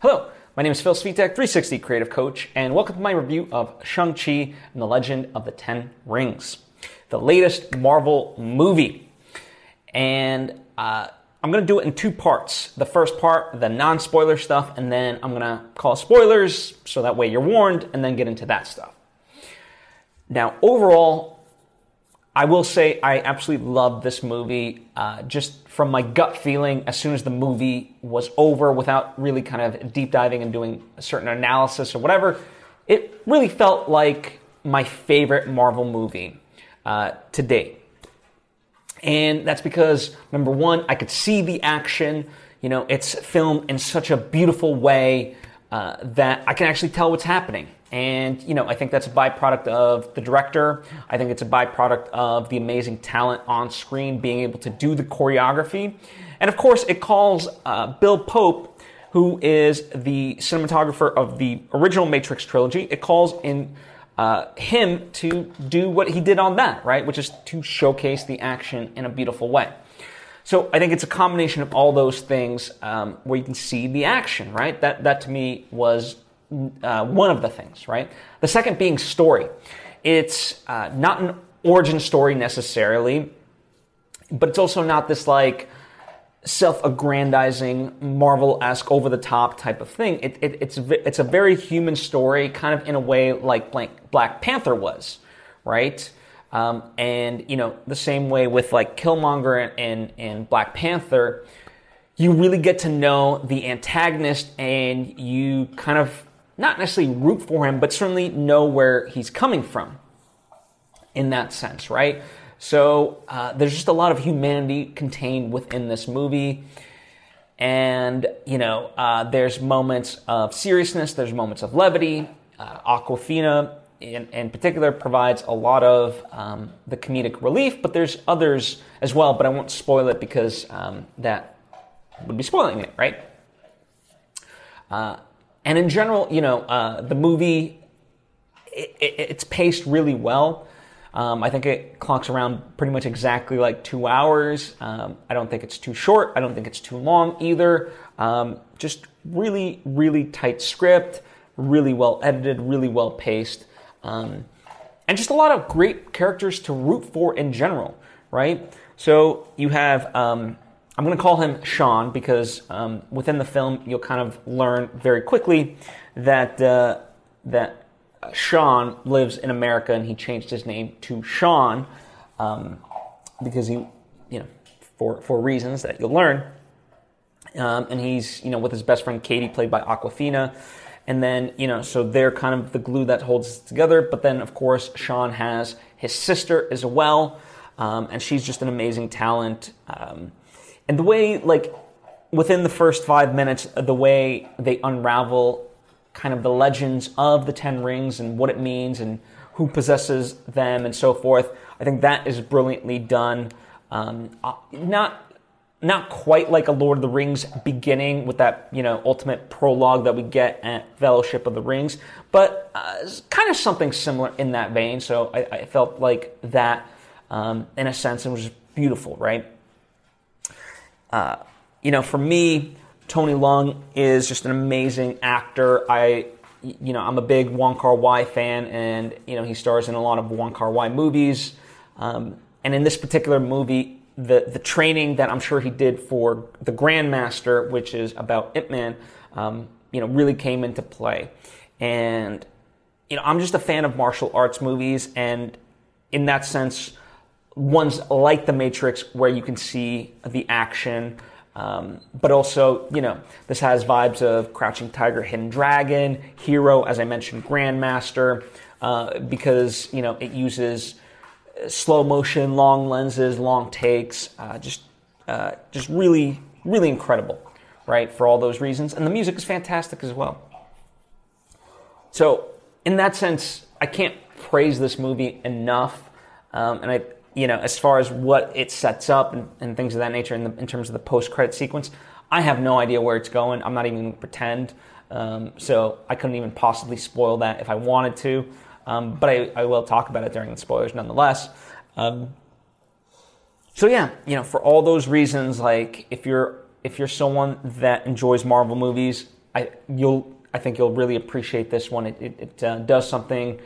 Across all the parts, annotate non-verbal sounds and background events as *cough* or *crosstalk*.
Hello, my name is Phil Svitek, 360 Creative Coach, and welcome to my review of Shang-Chi and the Legend of the Ten Rings, the latest Marvel movie. And uh, I'm going to do it in two parts. The first part, the non spoiler stuff, and then I'm going to call spoilers so that way you're warned, and then get into that stuff. Now, overall, I will say I absolutely loved this movie. Uh, just from my gut feeling, as soon as the movie was over, without really kind of deep diving and doing a certain analysis or whatever, it really felt like my favorite Marvel movie uh, to date. And that's because number one, I could see the action. You know, it's filmed in such a beautiful way uh, that I can actually tell what's happening. And, you know, I think that's a byproduct of the director. I think it's a byproduct of the amazing talent on screen being able to do the choreography. And of course, it calls uh, Bill Pope, who is the cinematographer of the original Matrix trilogy, it calls in uh, him to do what he did on that, right? Which is to showcase the action in a beautiful way. So I think it's a combination of all those things um, where you can see the action, right? That that to me was uh, one of the things, right? The second being story. It's uh, not an origin story necessarily, but it's also not this like self-aggrandizing, Marvel-esque, over-the-top type of thing. It, it, it's it's a very human story, kind of in a way like Black Panther was, right? Um, and you know the same way with like Killmonger and, and Black Panther, you really get to know the antagonist, and you kind of not necessarily root for him, but certainly know where he's coming from in that sense, right? So uh, there's just a lot of humanity contained within this movie. And, you know, uh, there's moments of seriousness, there's moments of levity. Uh, Awkwafina, in, in, particular, provides a lot of um, the comedic relief, but there's others as well, but I won't spoil it because um, that would be spoiling it, right? Uh, and in general, you know, uh, the movie, it, it, it's paced really well. Um, I think it clocks around pretty much exactly like two hours. Um, I don't think it's too short. I don't think it's too long either. Um, just really, really tight script, really well edited, really well paced, um, and just a lot of great characters to root for in general, right? So you have um, I'm going to call him Sean because um, within the film you'll kind of learn very quickly that uh, that Sean lives in America and he changed his name to Sean um, because he, you know, for for reasons that you'll learn. Um, and he's you know with his best friend Katie, played by Awkwafina. And then, you know, so they're kind of the glue that holds us together. But then, of course, Sean has his sister as well. Um, and she's just an amazing talent. Um, and the way, like, within the first five minutes, the way they unravel kind of the legends of the Ten Rings and what it means and who possesses them and so forth, I think that is brilliantly done. Um, uh, not not quite like a Lord of the Rings beginning with that you know ultimate prologue that we get at Fellowship of the Rings, but uh, kind of something similar in that vein. So I, I felt like that um, in a sense, it was beautiful, right? Uh, you know, for me, Tony Leung is just an amazing actor. I, you know, I'm a big Wong Kar Wai fan, and you know, he stars in a lot of Wong Kar Wai movies. Um, and in this particular movie, the the training that I'm sure he did for the Grandmaster, which is about Ip Man, um, you know, really came into play. And you know, I'm just a fan of martial arts movies, and in that sense, ones like The Matrix where you can see the action. Um, but also, you know, this has vibes of Crouching Tiger, Hidden Dragon, Hero, as I mentioned, Grandmaster, uh, because, you know, it uses slow motion, long lenses, long takes, uh, just, uh, just really, really incredible, right, for all those reasons. And the music is fantastic as well. So, in that sense, I can't praise this movie enough. Um, and I, you know, as far as what it sets up and, and things of that nature in, the, in terms of the post credit sequence, I have no idea where it's going. I'm not even going to pretend. Um, so I couldn't even possibly spoil that if I wanted to. Um, but I, I, will talk about it during the spoilers nonetheless. Um, so yeah, you know, for all those reasons, like if you're if you're someone that enjoys Marvel movies, I you'll I think you'll really appreciate this one. It it, it uh, does something.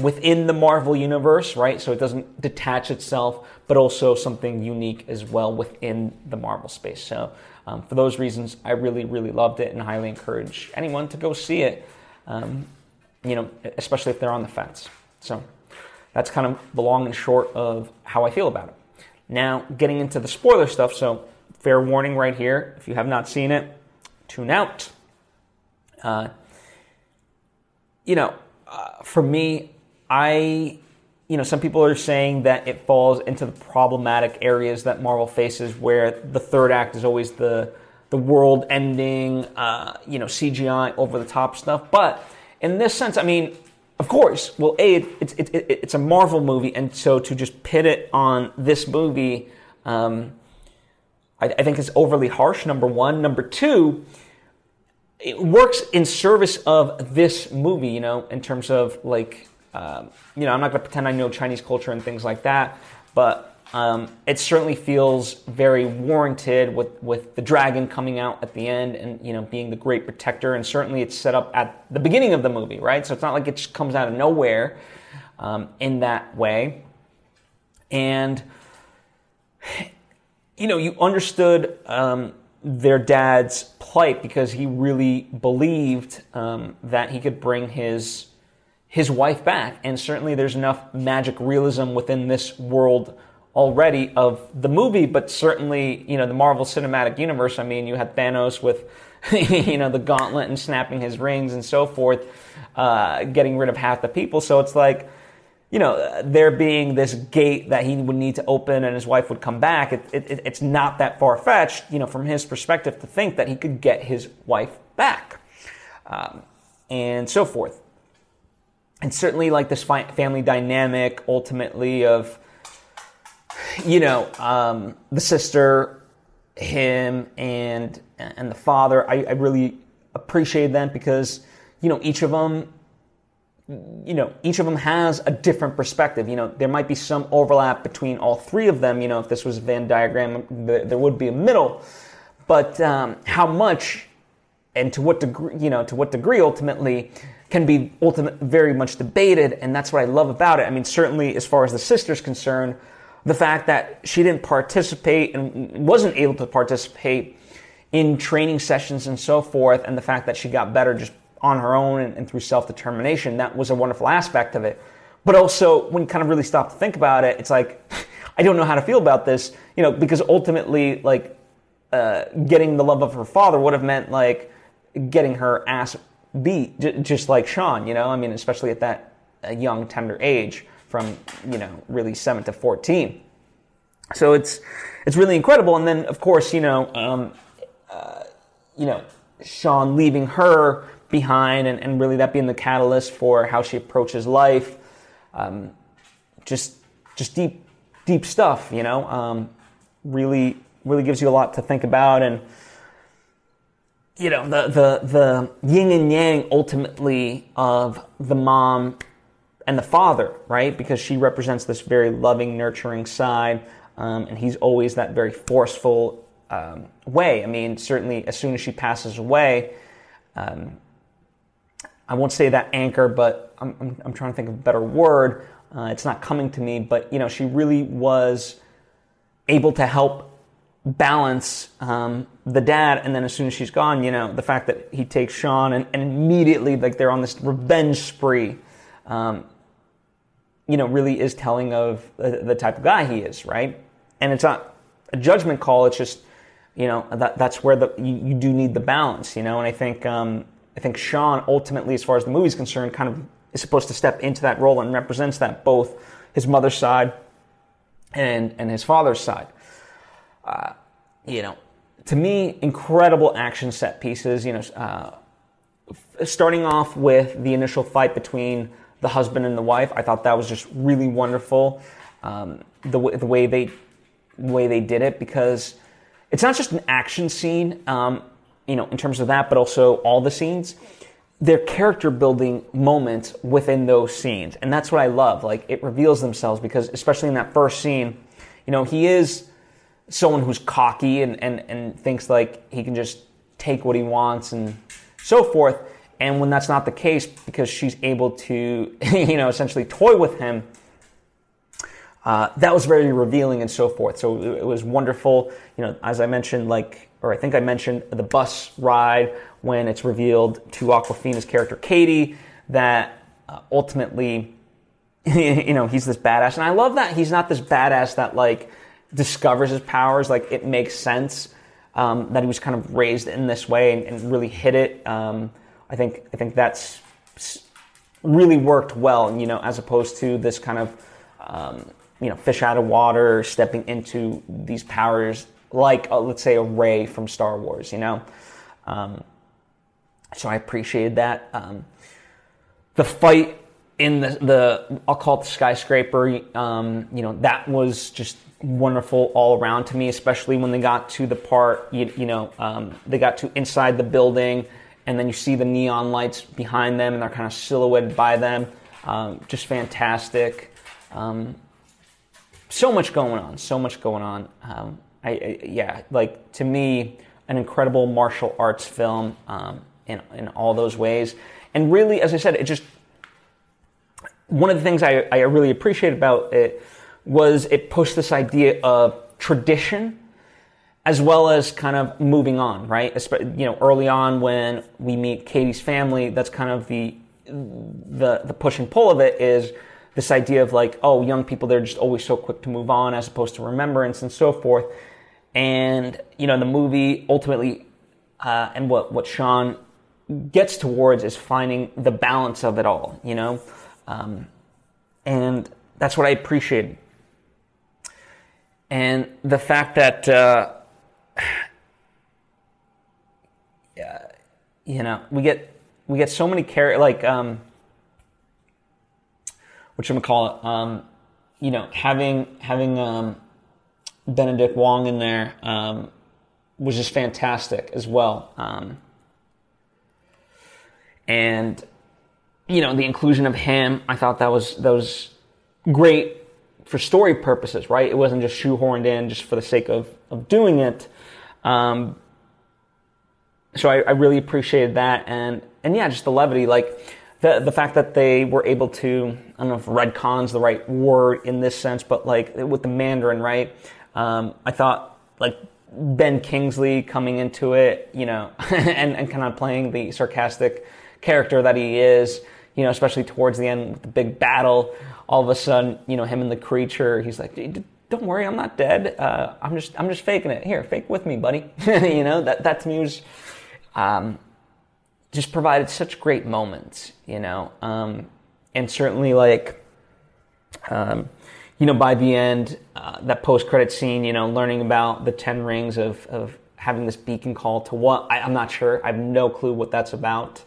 Within the Marvel universe, right? So it doesn't detach itself, but also something unique as well within the Marvel space. So um, for those reasons, I really, really loved it and highly encourage anyone to go see it. Um, you know, especially if they're on the fence. So that's kind of the long and short of how I feel about it. Now, getting into the spoiler stuff. So fair warning right here: if you have not seen it, tune out. Uh, you know, uh, for me, I, you know, some people are saying that it falls into the problematic areas that Marvel faces, where the third act is always the the world ending, uh, you know, CGI over the top stuff. But in this sense, I mean, of course, well, a it's it, it, it's a Marvel movie, and so to just pit it on this movie, um, I, I think is overly harsh. Number one, number two it works in service of this movie, you know, in terms of like um, you know, I'm not going to pretend I know Chinese culture and things like that, but um, it certainly feels very warranted with, with the dragon coming out at the end and you know being the great protector, and certainly it's set up at the beginning of the movie, right? So it's not like it just comes out of nowhere um, in that way, and you know you understood um, their dad's plight because he really believed um, that he could bring his his wife back. And certainly there's enough magic realism within this world already of the movie, but certainly, you know, the Marvel Cinematic Universe. I mean, you had Thanos with, *laughs* you know, the gauntlet and snapping his rings and so forth, uh, getting rid of half the people. So it's like, you know, there being this gate that he would need to open and his wife would come back, it, it, it's not that far fetched, you know, from his perspective to think that he could get his wife back um, and so forth and certainly like this family dynamic ultimately of you know um, the sister him and and the father I, I really appreciate that because you know each of them you know each of them has a different perspective. You know there might be some overlap between all three of them you know if this was a venn diagram there would be a middle. But um, how much and to what degree you know to what degree ultimately can be ultimate, very much debated, and that's what I love about it. I mean, certainly as far as the sister's concerned, the fact that she didn't participate and wasn't able to participate in training sessions and so forth, and the fact that she got better just on her own and, and through self determination, that was a wonderful aspect of it. But also, when you kind of really stop to think about it, it's like, *laughs* I don't know how to feel about this, you know, because ultimately, like, uh, getting the love of her father would have meant, like, getting her ass be j- just like Sean, you know, I mean, especially at that young, tender age from, you know, really 7 to 14. So it's, it's really incredible. And then, of course, you know, um, uh, you know, Sean leaving her behind and, and really that being the catalyst for how she approaches life. Um, just, just deep, deep stuff, you know, um, really, really gives you a lot to think about. And, you know the the the yin and yang ultimately of the mom and the father, right? Because she represents this very loving, nurturing side, um, and he's always that very forceful um, way. I mean, certainly as soon as she passes away, um, I won't say that anchor, but I'm, I'm, I'm, trying to think of a better word. Uh, it's not coming to me, but you know, she really was able to help balance um, the dad, and then as soon as she's gone, you know, the fact that he takes Sean and, and immediately like they're on this revenge spree, um, you know, really is telling of the, the, type of guy he is, right? And it's not a judgment call. It's just, you know, that that's where the you, you do need the balance, you know. And I think um, I think Sean ultimately, as far as the movie's concerned, kind of is supposed to step into that role and represents that both his mother's side and and his father's side uh, you know, to me, incredible action set pieces. You know, uh, starting off with the initial fight between the husband and the wife, I thought that was just really wonderful. Um, the, the way they way they did it because it's not just an action scene, um, you know, in terms of that, but also all the scenes. They're character building moments within those scenes, and that's what I love. Like it reveals themselves because, especially in that first scene, you know, he is someone who's cocky and, and, and thinks like he can just take what he wants and so forth. And when that's not the case, because she's able to, *laughs* you know, essentially toy with him, uh, that was very revealing and so forth. So it was wonderful. You know, as I mentioned, like, or I think I mentioned the bus ride when it's revealed to Awkwafina's character Katie that uh, ultimately, *laughs* you know, he's this badass. And I love that he's not this badass that like discovers his powers. Like it makes sense um, that he was kind of raised in this way and, and really hit it. Um, I think I think that's really worked well. You know, as opposed to this kind of um, you know fish out of water, stepping into these powers like uh, let's say a Rey from Star Wars. You know, um, so I appreciated that. Um, the fight in the, the I'll call it the skyscraper. Um, you know, that was just wonderful all around to me, especially when they got to the part, you, you know, um, they got to inside the building and then you see the neon lights behind them and they're kind of silhouetted by them. Um, just fantastic. Um, so much going on, so much going on. Um, I, I, yeah, like to me, an incredible martial arts film um, in, in all those ways. And really, as I said, it just, one of the things I, I really appreciate about it was it pushed this idea of tradition as well as kind of moving on, right? You know, early on when we meet Katie's family, that's kind of the the the push and pull of it is this idea of like, oh, young people they're just always so quick to move on as opposed to remembrance and so forth. And you know, the movie ultimately uh, and what what Sean gets towards is finding the balance of it all, you know, um, and that's what I appreciate and the fact that uh, *sighs* yeah, you know we get we get so many care like um, what you call it um, you know having having um, Benedict Wong in there um, was just fantastic as well. Um, and you know the inclusion of him, I thought that was that was great for story purposes, right? It wasn't just shoehorned in just for the sake of, of doing it. Um, so I, I, really appreciated that. And, and yeah, just the levity, like the, the fact that they were able to, I don't know if retcon's the right word in this sense, but like with the Mandarin, right? Um, I thought like Ben Kingsley coming into it, you know, *laughs* and, and kind of playing the sarcastic character that he is, you know, especially towards the end with the big battle all of a sudden, you know, him and the creature, he's like, don't worry, I'm not dead. Uh, I'm just, I'm just faking it. Here, fake with me, buddy. *laughs* you know, that, that to me was, um, just provided such great moments, you know, um, and certainly like, um, you know, by the end, uh, that post-credit scene, you know, learning about the Ten Rings of, of having this beacon call to what, I, am not sure. I have no clue what that's about.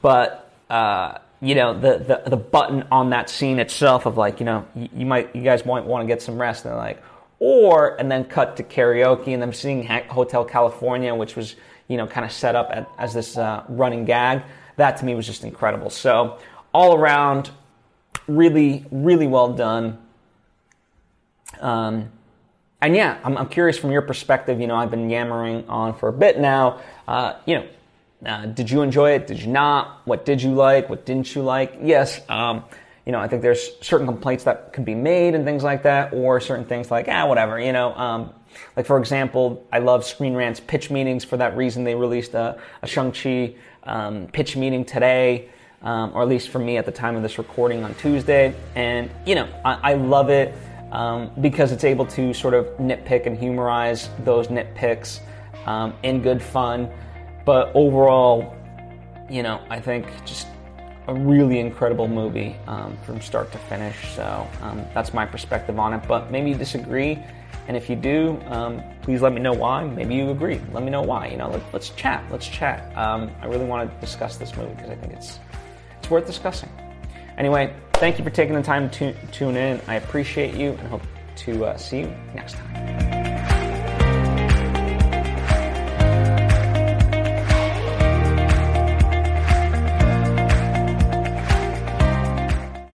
But, uh, you know the, the the button on that scene itself of like you know you, you might you guys might want to get some rest and like or and then cut to karaoke and them singing Hotel California which was you know kind of set up at, as this uh, running gag. That to me was just incredible. So all around really really well done. Um, and yeah I'm, I'm curious from your perspective you know I've been yammering on for a bit now. Uh, you know uh, did you enjoy it? Did you not? What did you like? What didn't you like? Yes, um, you know, I think there's certain complaints that can be made and things like that, or certain things like, ah, whatever, you know. Um, like, for example, I love Screen Rant's pitch meetings. For that reason, they released a, a Shang-Chi um, pitch meeting today, um, or at least for me at the time of this recording on Tuesday. And, you know, I, I love it um, because it's able to sort of nitpick and humorize those nitpicks um, in good fun. But overall, you know, I think just a really incredible movie um, from start to finish. So um, that's my perspective on it. But maybe you disagree, and if you do, um, please let me know why. Maybe you agree. Let me know why. You know, let, us chat. Let's chat. Um, I really want to discuss this movie because I think it's it's worth discussing. Anyway, thank you for taking the time to tune in. I appreciate you and hope to uh, see you next time.